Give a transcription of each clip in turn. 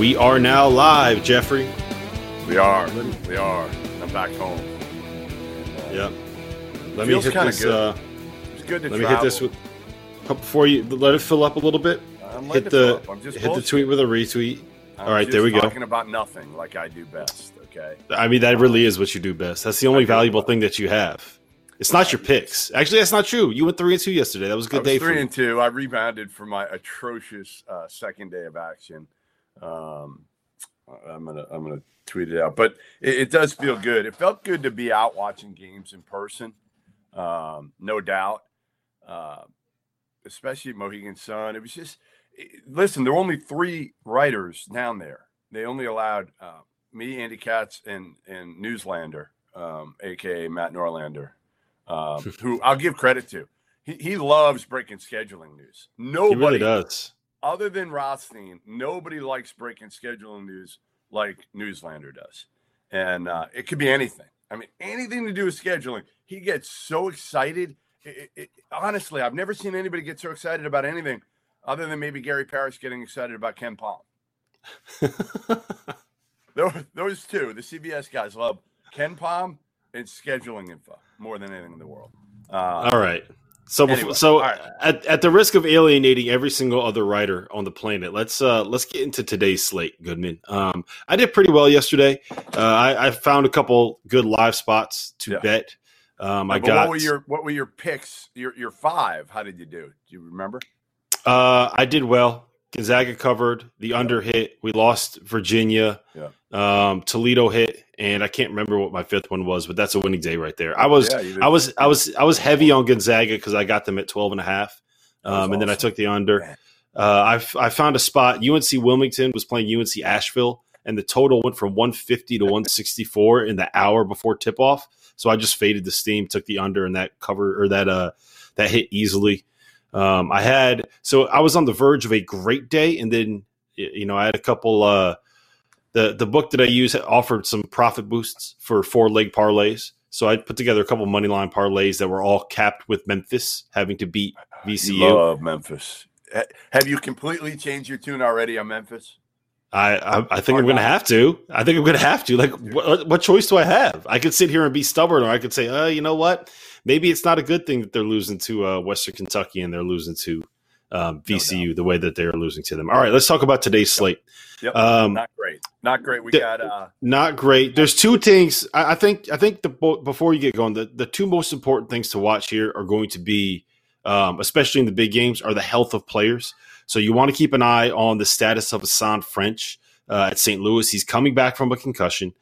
We are now live, Jeffrey. We are. We are. I'm back home. Yep. Let me hit this. good. Uh, It's good to let me hit this with before you let it fill up a little bit. I'm Hit the up. I'm just hit the tweet with a retweet. I'm All right, there we go. Talking about nothing, like I do best. Okay. I mean, that really is what you do best. That's the only valuable thing that you have. It's not your picks. Actually, that's not true. You went three and two yesterday. That was a good was day for three you. and two. I rebounded from my atrocious uh, second day of action. Um, I'm gonna I'm gonna tweet it out, but it, it does feel good. It felt good to be out watching games in person, um, no doubt. Uh, especially Mohegan Sun. It was just it- listen. There were only three writers down there. They only allowed uh, me, Andy Katz, and and Newslander, um, aka Matt Norlander, um, who I'll give credit to. He, he loves breaking scheduling news. He Nobody really does. Other than Rothstein, nobody likes breaking scheduling news like Newslander does. And uh, it could be anything. I mean, anything to do with scheduling. He gets so excited. It, it, honestly, I've never seen anybody get so excited about anything other than maybe Gary Parrish getting excited about KenPom. Those, those two, the CBS guys, love KenPom and scheduling info more than anything in the world. Uh, All right. So, before, so right. at, at the risk of alienating every single other writer on the planet, let's uh, let's get into today's slate, Goodman. Um, I did pretty well yesterday. Uh, I, I found a couple good live spots to Yeah. bet. Um, I got what were your what were your picks? Your your five? How did you do? Do you remember? Uh, I did well. Gonzaga covered. The under hit. We lost Virginia. Yeah. Um, Toledo hit, and I can't remember what my fifth one was, but that's a winning day right there. I was, Yeah. I was, I was, I was heavy on Gonzaga because I got them at 12 and a half. Um, and then I took the under. Uh, I, I found a spot. UNC Wilmington was playing UNC Asheville, and the total went from 150 to 164 in the hour before tip off. So I just faded the steam, took the under, and that cover or that uh that hit easily. Um, I had so I was on the verge of a great day, and then you know I had a couple. Uh, the the book that I use offered some profit boosts for four leg parlays. So I put together a couple money line parlays that were all capped with Memphis having to beat VCU. You love Memphis. Have you completely changed your tune already on Memphis? I, I, I think Or I'm going to have to. I think I'm going to have to. Like, what, what choice do I have? I could sit here and be stubborn, or I could say, uh, you know what? Maybe it's not a good thing that they're losing to uh, Western Kentucky and they're losing to um, No VCU the way that they're losing to them. All right, let's talk about today's slate. Yep. Um, Not great. Not great. We got uh Not great. There's two things. I, I think. I think the before you get going, the, the two most important things to watch here are going to be, um, especially in the big games, are the health of players. So you want to keep an eye on the status of Hasahn French uh, at St. Louis. He's coming back from a concussion.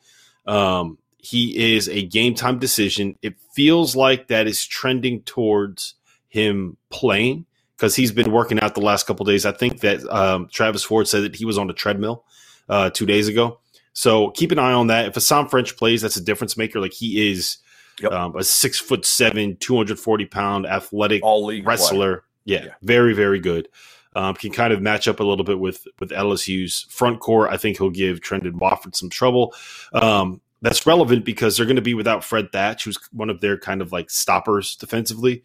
Um, he is a game time decision. It feels like that is trending towards him playing because he's been working out the last couple days. I think that um, Travis Ford said that he was on a treadmill uh, two days ago. So keep an eye on that. If Hasahn French plays, that's a difference maker. Like he is Yep. um, a six foot seven, 240 pound athletic all league player. wrestler. Yeah, Yeah. very, very good. Um, can kind of match up a little bit with with LSU's front court. I think he'll give Trendon Watford some trouble. Um, that's relevant because they're going to be without Fred Thatch, who's one of their kind of like stoppers defensively.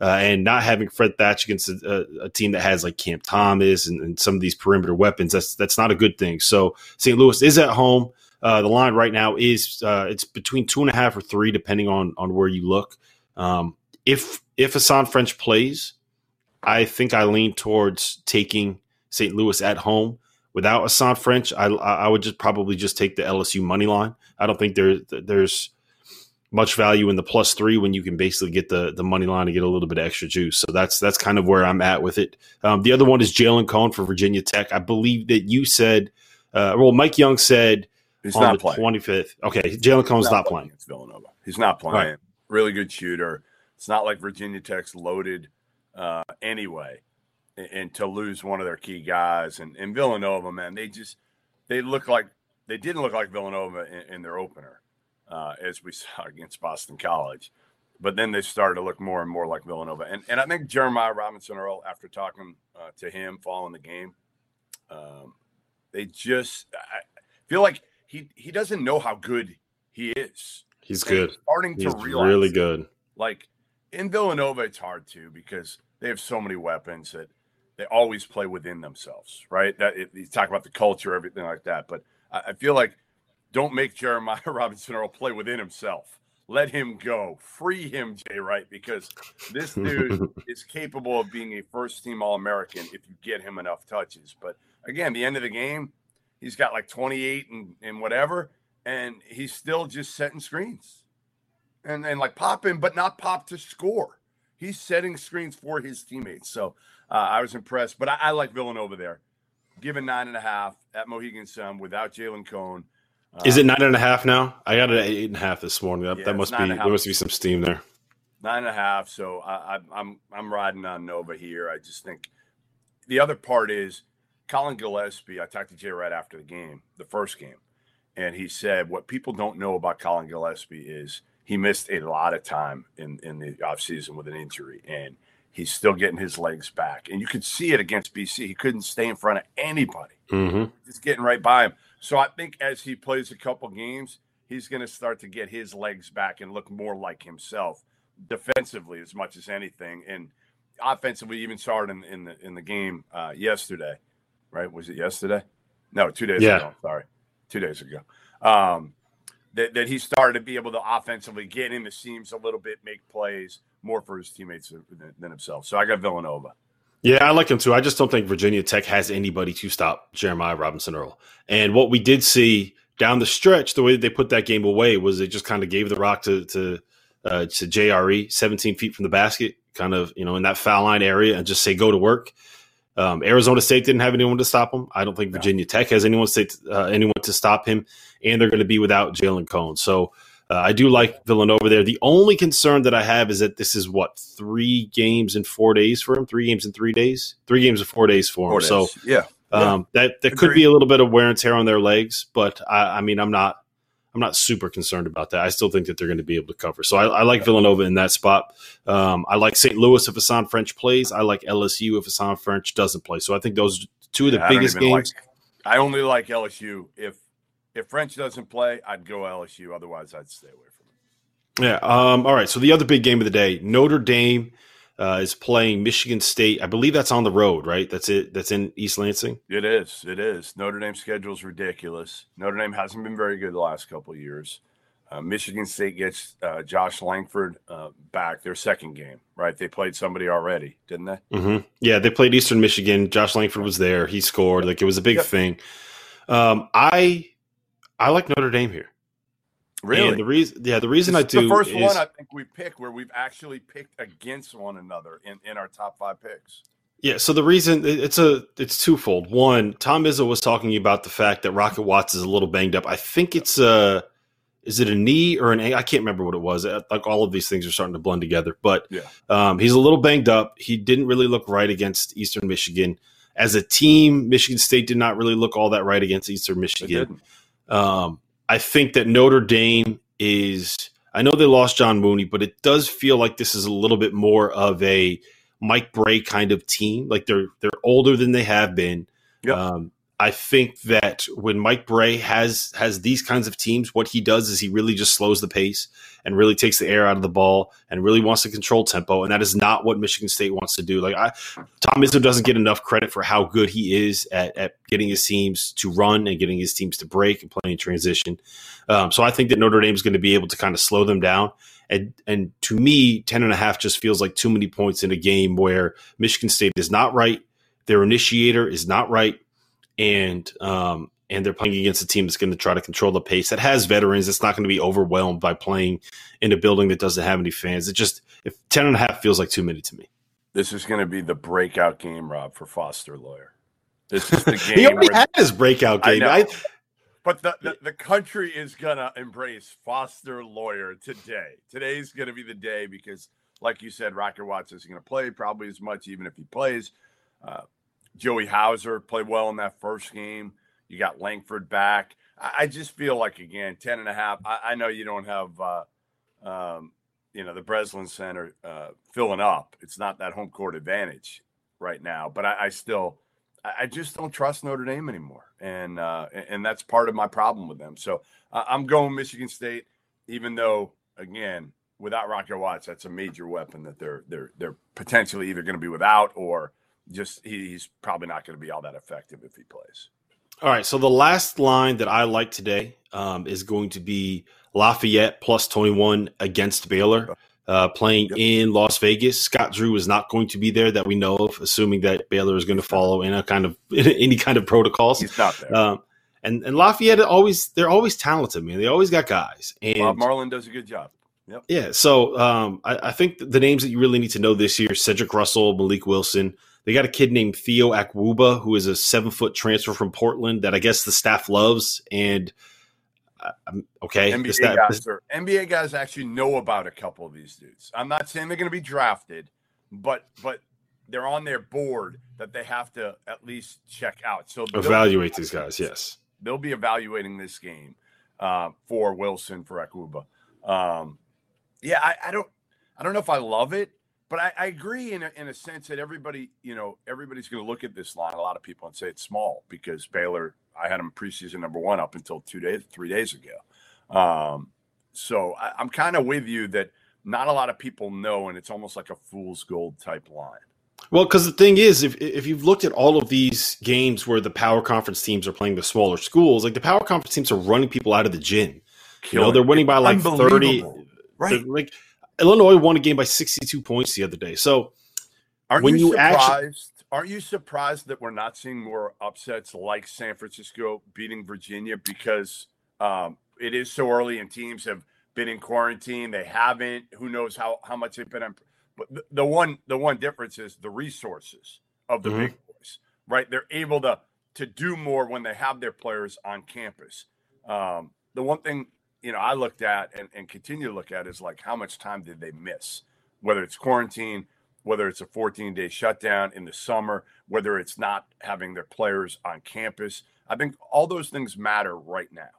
Uh, and not having Fred Thatch against a, a, team that has like Cam Thomas and, and, some of these perimeter weapons, that's that's not a good thing. So St. Louis is at home. Uh, the line right now is uh, it's between two and a half or three, depending on on where you look. Um, if if Hasahn French plays, I think I lean towards taking St. Louis at home. Without Hasahn French, I I would just probably just take the LSU money line. I don't think there there's much value in the plus three when you can basically get the the money line and get a little bit of extra juice. So that's that's kind of where I'm at with it. Um, the other one is Jalen Cone for Virginia Tech. I believe that you said, uh, well, Mike Young said he's on the twenty fifth. Okay, Jalen Cone's not, not playing. It's Villanova. He's not playing. Right. Really good shooter. It's not like Virginia Tech's loaded uh, anyway, and, and, to lose one of their key guys and, and Villanova, man, they just they look like they didn't look like Villanova in, in their opener uh, as we saw against Boston College. But then they started to look more and more like Villanova. And, and I think Jeremiah Robinson Earl, after talking uh, to him following the game, um, they just I feel like he, he doesn't know how good he is. He's and good. He's starting he's to realize really good. Like in Villanova, it's hard to because they have so many weapons that they always play within themselves, right? That it, you talk about the culture, everything like that. But I, I feel like don't make Jeremiah Robinson Earl play within himself. Let him go. Free him, Jay Wright, because this dude is capable of being a first team All American if you get him enough touches. But again, the end of the game, he's got like 28 and, and whatever, and he's still just setting screens and, and like popping, but not pop to score. He's setting screens for his teammates. So uh, I was impressed, but I, I like Villanova there. Given nine and a half at Mohegan Sun without Jalen Cone is it nine and a half now? I got it at eight and a half this morning. That, yeah, that must be there must be some steam there. Nine and a half. So I, I, I'm I'm riding on Nova here. I just think the other part is Collin Gillespie. I talked to Jay right after the game, the first game, and he said what people don't know about Collin Gillespie is he missed a lot of time in in the offseason with an injury, and he's still getting his legs back. And you could see it against BC. He couldn't stay in front of anybody. Mm-hmm. Just getting right by him. So I think as he plays a couple games, he's going to start to get his legs back and look more like himself defensively as much as anything, and offensively. Even started in, in the in the game uh, yesterday, right? Was it yesterday? No, two days yeah. ago. Sorry, two days ago. Um, that, that he started to be able to offensively get in the seams a little bit, make plays more for his teammates than himself. So I got Villanova. Yeah, I like him too. I just don't think Virginia Tech has anybody to stop Jeremiah Robinson Earl. And what we did see down the stretch, the way that they put that game away was they just kind of gave the rock to to uh, to JRE, 17 feet from the basket, kind of you know in that foul line area, and just say go to work. Um, Arizona State didn't have anyone to stop him. I don't think Virginia Tech has anyone to, uh, anyone to stop him, and they're going to be without Jalen Cone. So uh, I do like Villanova there. The only concern that I have is that this is what three games in four days for him. Three games in three days. Three games in four days for him. Days. So yeah, um, yeah. that that could be a little bit of wear and tear on their legs, but I, I, mean, I'm not. I'm not super concerned about that. I still think that they're going to be able to cover. So I, I like Villanova in that spot. Um, I like St. Louis if Hasahn French plays. I like LSU if Hasahn French doesn't play. So I think those two of the yeah, biggest games. Like, I only like LSU if if French doesn't play, I'd go LSU. Otherwise, I'd stay away from it. Yeah. Um, all right. So the other big game of the day, Notre Dame uh, is playing Michigan State. I believe that's on the road, right? That's it. That's in East Lansing. It is. It is. Notre Dame's schedule is ridiculous. Notre Dame hasn't been very good the last couple years. Uh, Michigan State gets uh, Josh Langford uh, back their second game, right? They played somebody already, didn't they? Mm-hmm. Yeah, they played Eastern Michigan. Josh Langford was there. He scored. Like it was a big yep. thing. Um, I I like Notre Dame here. Really? And the reason, yeah, the reason this I do the first is, one I think we picked where we've actually picked against one another in, in our top five picks. Yeah, so the reason it's a it's twofold. One, Tom Izzo was talking about the fact that Rocket Watts is a little banged up. I think it's a is it a knee or an I can't remember what it was. Uh, like all of these things are starting to blend together. But yeah. um, he's a little banged up. He didn't really look right against Eastern Michigan. As a team, Michigan State did not really look all that right against Eastern Michigan. Um, I think that Notre Dame is. I know they lost John Mooney, but it does feel like this is a little bit more of a Mike Brey kind of team. Like they're they're older than they have been. Yep. Um, I, think that when Mike Brey has has these kinds of teams, what he does is he really just slows the pace and really takes the air out of the ball and really wants to control tempo. And that is not what Michigan State wants to do. Like I, Tom Izzo doesn't get enough credit for how good he is at, at getting his teams to run and getting his teams to break and play in transition. Um, so I think that Notre Dame is going to be able to kind of slow them down. And, and to me, 10 and a half just feels like too many points in a game where Michigan State is not right. Their initiator is not right. And um, and they're playing against a team that's going to try to control the pace that has veterans. It's not going to be overwhelmed by playing in a building that doesn't have any fans. It just if 10 and a half feels like too many to me. This is going to be the breakout game rob for Foster Loyer. this is the game he already had his breakout game. I I, but the, the, the country is going to embrace Foster Loyer today. Today's going to be the day because like you said rocket Watts isn't going to play probably as much even if he plays. Uh, joey hauser played well in that first game you got Langford back. I, I just feel like again, 10 and a half. I, I know you don't have uh, um, you know, the Breslin Center uh, filling up. It's not that home court advantage right now, but I, I still I just don't trust Notre Dame anymore, and uh, and that's part of my problem with them. So uh, I'm going Michigan State, even though again without Rocket Watts, that's a major weapon that they're they're they're potentially either going to be without or just he's probably not going to be all that effective if he plays. All right. So the last line that I like today um, is going to be Lafayette plus 21 against Baylor. Uh, playing yep. in Las Vegas. Scott Drew is not going to be there that we know of, assuming that Baylor is going to follow in a kind of any kind of protocols. He's not there. Um, and and Lafayette always they're always talented, man. They always got guys. And Bob Marlin does a good job. Yep. Yeah. So um, I, I, think the names that you really need to know this year: Cedric Russell, Mylik Wilson. They got a kid named Theo Akwuba, who is a seven foot transfer from Portland that I guess the staff loves. And uh, okay, NBA staff, guys, are, NBA guys actually know about a couple of these dudes. I'm not saying they're going to be drafted, but but they're on their board that they have to at least check out. So evaluate these guys. Yes, they'll be evaluating this game uh, for Wilson for Akwuba. Um, yeah, I, I don't I don't know if I love it but I, I agree in a, in a sense that everybody, you know, everybody's going to look at this line. A lot of people and say it's small because Baylor. I had them preseason number one up until two days, three days ago. Um, so I, I'm kind of with you that not a lot of people know, and it's almost like a fool's gold type line. Well, because the thing is, if if you've looked at all of these games where the power conference teams are playing the smaller schools, like the power conference teams are running people out of the gym. You know, they're winning by like thirty. Right. Like Illinois won a game by 62 points the other day. So aren't when you, you surprised? Actually, aren't you surprised that we're not seeing more upsets like San Francisco beating Virginia because um, it is so early and teams have been in quarantine. They haven't. Who knows how how much they've been on. But the, the one the one difference is the resources of the mm-hmm. big boys. Right, they're able to to do more when they have their players on campus. Um, the one thing you know, I looked at and, and continue to look at is like how much time did they miss? Whether it's quarantine, whether it's a 14 day shutdown in the summer, whether it's not having their players on campus. I think all those things matter right now.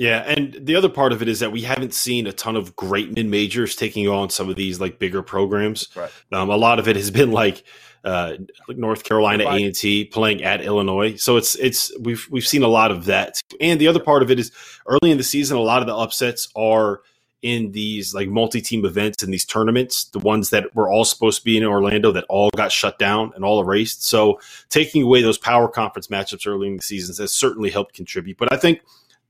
Yeah, and the other part of it is that we haven't seen a ton of great mid majors taking on some of these like bigger programs. Right. Um, a lot of it has been like uh, North Carolina A and T playing at Illinois. So it's it's we've we've seen a lot of that. And the other part of it is early in the season, a lot of the upsets are in these like multi-team events and these tournaments, the ones that were all supposed to be in Orlando that all got shut down and all erased. So taking away those power conference matchups early in the seasons has certainly helped contribute. But I think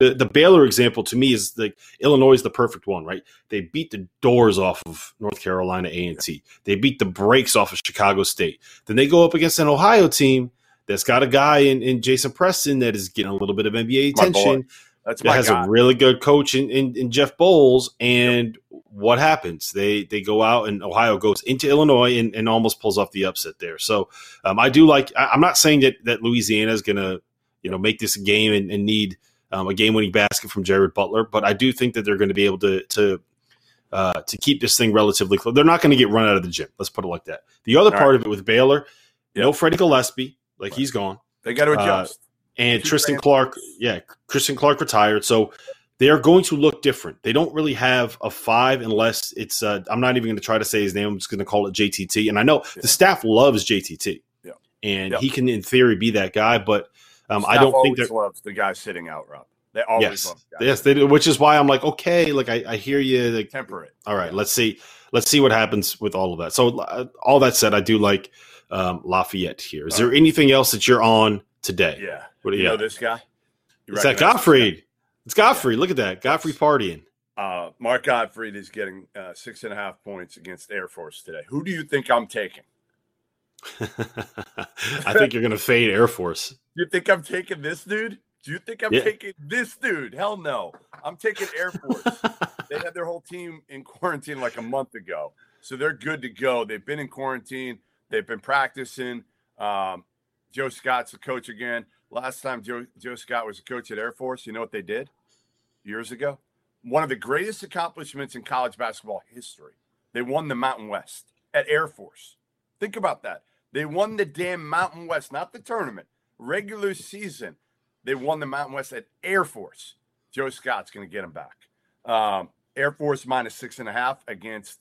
the, the Baylor example to me is like Illinois is the perfect one, right? They beat the doors off of North Carolina A and T. They beat the brakes off of Chicago State. Then they go up against an Ohio team that's got a guy in, in Jason Preston that is getting a little bit of NBA attention. That's that has a really good coach in, in, in Jeff Boals. And yep. what happens? They they go out and Ohio goes into Illinois and, and almost pulls off the upset there. So um, I do like. I, am not saying that that Louisiana is going to you know make this a game and, and need um, a game winning basket from Jared Butler. But I do think that they're going to be able to to uh, to keep this thing relatively close. They're not going to get run out of the gym. Let's put it like that. The other All part right. of it with Baylor, yep. no Freddie Gillespie, like right. he's gone. They got to uh, adjust. Uh, and Tristan Clark, yeah, Tristan Clark retired. So they are going to look different. They don't really have a five unless it's. Uh, I'm not even going to try to say his name. I'm just going to call it JTT. And I know yeah. the staff loves JTT, yeah. and yeah. he can, in theory, be that guy. But Um, I don't think they loves the guy sitting out, Rob. They always yes, love yes, they do. Which is why I'm like, okay, like I, I hear you. Like, Temper it. All right, yeah. let's see, let's see what happens with all of that. So, uh, all that said, I do like um, Lafayette here. Is all there right. anything else that you're on today? Yeah. What do you, you know this guy? You it's that Godfrey. It's Gottfried. Look at that. Godfrey partying. Uh, Mark Godfrey is getting uh, six and a half points against Air Force today. Who do you think I'm taking? I think you're going to fade Air Force. You think I'm taking this dude? Do you think I'm yeah. taking this dude? Hell no. I'm taking Air Force. they had their whole team in quarantine like a month ago. So they're good to go. They've been in quarantine, they've been practicing. Um, Joe Scott's the coach again. Last time Joe, Joe Scott was a coach at Air Force, you know what they did years ago? One of the greatest accomplishments in college basketball history. They won the Mountain West at Air Force. Think about that. They won the damn Mountain West, not the tournament, regular season. They won the Mountain West at Air Force. Joe Scott's going to get them back. Um, Air Force minus six and a half against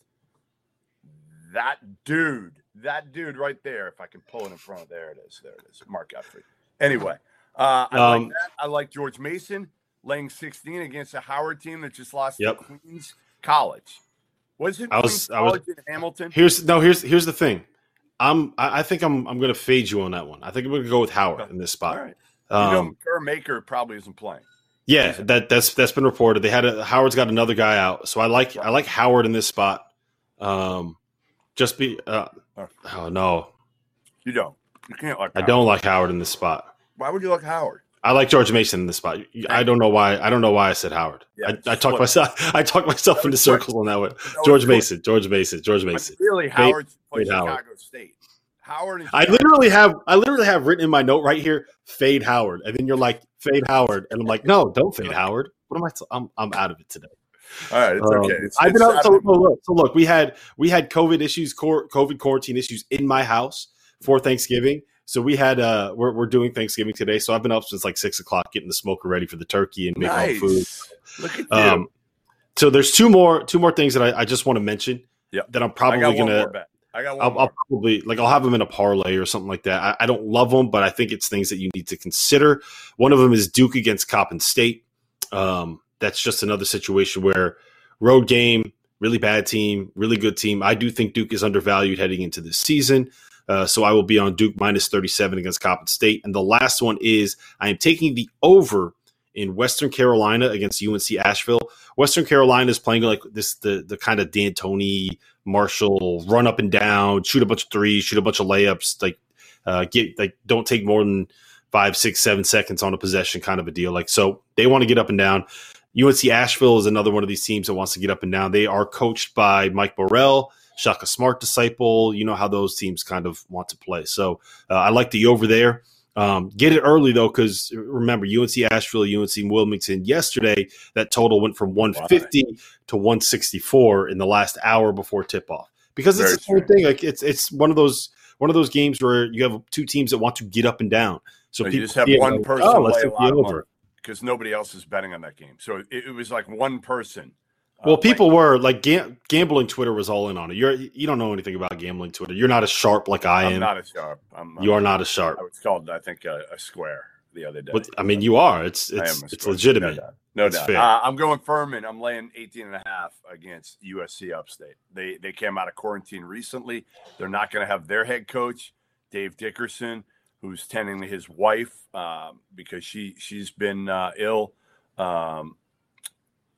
that dude. That dude right there. If I can pull it in front of there, it is. There it is. Mark Gottfried. Anyway, uh, I um, like that. I like George Mason laying 16 against a Howard team that just lost yep. to Queens College. Was it I was, I was, in Hamilton? Here's no. Here's here's the thing. I'm. I, think I'm. I'm going to fade you on that one. I think I'm going to go with Howard in this spot. All right. Um, you know, Makur Maker probably isn't playing. Yeah, that that's that's been reported. They had a, Howard's got another guy out, so I like I like Howard in this spot. Um, just be. Uh, oh no, you don't. You can't like. I don't like Howard in this spot. Why would you like Howard? I like George Mason in this spot. I don't know why. I don't know why I said Howard. Yeah, I, I talked myself. I talked myself into circles on that one. George Mason. George Mason. George Mason. Really, Howard played Chicago State. Howard. I literally have I literally have written in my note right here, fade Howard, and then you're like fade Howard, and I'm like, no, don't fade Howard. What am I? T- I'm I'm out of it today. All right, it's um, okay. It's, I've been out. So, so, look, so look, we had we had COVID issues, COVID quarantine issues in my house for Thanksgiving. So we had uh we're we're doing Thanksgiving today. So I've been up since like six o'clock getting the smoker ready for the turkey and making nice. food. Look at you. Um, so there's two more two more things that I, I just want to mention. Yeah. That I'm probably gonna I got one. I'll, I'll, probably like I'll have them in a parlay or something like that. I, I, don't love them, but I think it's things that you need to consider. One of them is Duke against Coppin State. Um, that's just another situation where road game, really bad team, really good team. I do think Duke is undervalued heading into this season. Uh, so I will be on Duke minus 37 against Coppin State. And the last one is I am taking the over in Western Carolina against UNC Asheville. Western Carolina is playing like this the the kind of D'Antoni Marshall run up and down, shoot a bunch of threes, shoot a bunch of layups, like uh, get like don't take more than five, six, seven seconds on a possession kind of a deal. Like so, they want to get up and down. UNC Asheville is another one of these teams that wants to get up and down. They are coached by Mike Morrell, Shaka Smart disciple. You know how those teams kind of want to play. So uh, I like the over there. Um, get it early though, because remember UNC Asheville, UNC Wilmington. Yesterday, that total went from 150 Why? to 164 in the last hour before tip off. Because Very it's the same thing. Like it's it's one of those one of those games where you have two teams that want to get up and down. So, so you just have one person oh, let's take the over because nobody else is betting on that game. So it, it was like one person well, uh, people like, were like ga- gambling. Twitter was all in on it. You're you don't know anything about gambling Twitter. You're not as sharp like I am. I'm. Not as sharp. I'm, you are not as sharp. I was called, I think, a, a square the other day. But, I mean, you are. It's it's it's legitimate. No doubt. No doubt. Uh, I'm going Furman. I'm laying 18 and a half against USC Upstate. They they came out of quarantine recently. They're not going to have their head coach Dave Dickerson, who's tending to his wife um, because she she's been uh, ill. Um,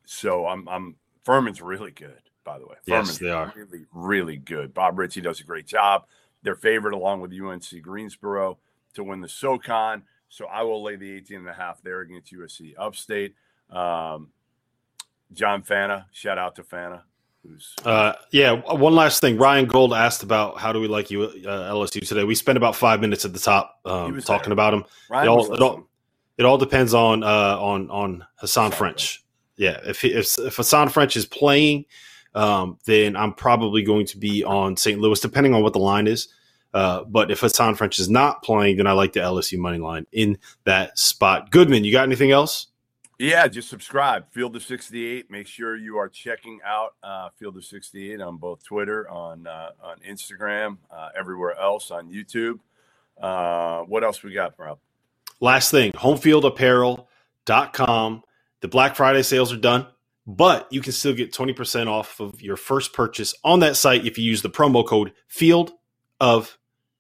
so I'm I'm Furman's really good, by the way. Furman's yes, they are really, really good. Bob Richey does a great job. They're favored along with UNC Greensboro to win the SoCon. So I will lay the 18 and a half there against USC Upstate. Um, John Fana, shout out to Fana. Who's uh, yeah, one last thing. Ryan Gold asked about how do we like you uh, LSU today. We spent about five minutes at the top um, talking there. about him. It all, it all, it all depends on uh, on on Hasahn French yeah, if if if Hasahn French is playing, um, then I'm probably going to be on St. Louis, depending on what the line is. Uh, but if Hasahn French is not playing, then I like the LSU money line in that spot. Goodman, you got anything else? Yeah, just subscribe. Field of 68. Make sure you are checking out uh, Field of 68 on both Twitter, on uh, on Instagram, uh, everywhere else on YouTube. Uh, what else we got, Rob? last thing, homefieldapparel.com. The Black Friday sales are done, but you can still get 20% off of your first purchase on that site if you use the promo code field of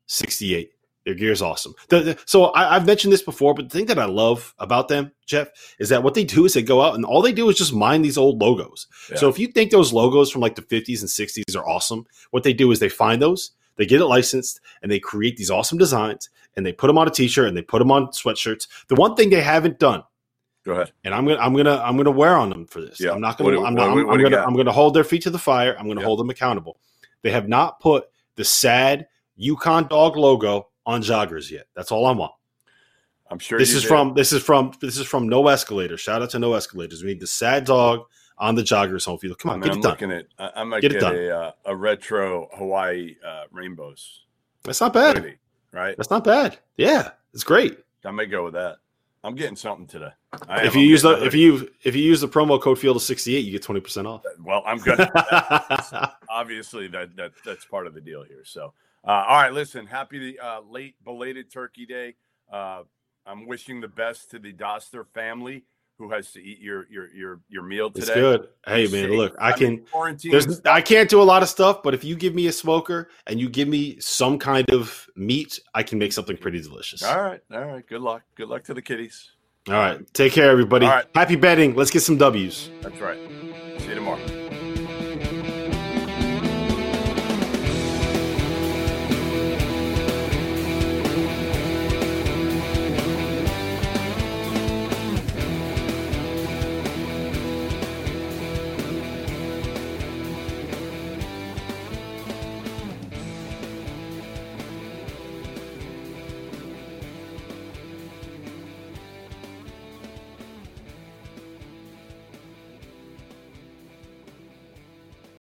68. Their gear is awesome. The, the, so I, have mentioned this before, but the thing that I love about them, Jeff, is that what they do is they go out and all they do is just mine these old logos. Yeah. So if you think those logos from like the 50s and 60s are awesome, what they do is they find those, they get it licensed, and they create these awesome designs, and they put them on a t-shirt and they put them on sweatshirts. The one thing they haven't done Go ahead. And I'm gonna I'm gonna I'm gonna wear on them for this. Yeah. I'm not gonna what, I'm not what, what, I'm, gonna I'm gonna hold their feet to the fire. I'm gonna hold them accountable. They have not put the sad UConn dog logo on joggers yet. That's all I want. I'm sure this is did. from this is from this is from No Escalator. Shout out to No Escalators. We need the sad dog on the joggers home field. Come on, I mean, get I'm it done. Looking at, I might get, get a, uh, a retro Hawaii uh, rainbows. That's not bad, right? That's not bad. Yeah, it's great. I may go with that. I'm getting something today. I if you use the if you if you use the promo code Field of 68, you get 20 percent off. Well, I'm good. Obviously, that that that's part of the deal here. So uh, all right, listen. Happy uh, late belated Turkey Day. Uh, I'm wishing the best to the Dauster family who has to eat your your your your meal today. It's good. Hey man, look, I, I can. There's, I can't do a lot of stuff, but if you give me a smoker and you give me some kind of meat, I can make something pretty delicious. All right, all right. Good luck. Good luck to the kiddies. All right, take care, everybody. Happy betting. Let's get some W's. That's right. See you tomorrow.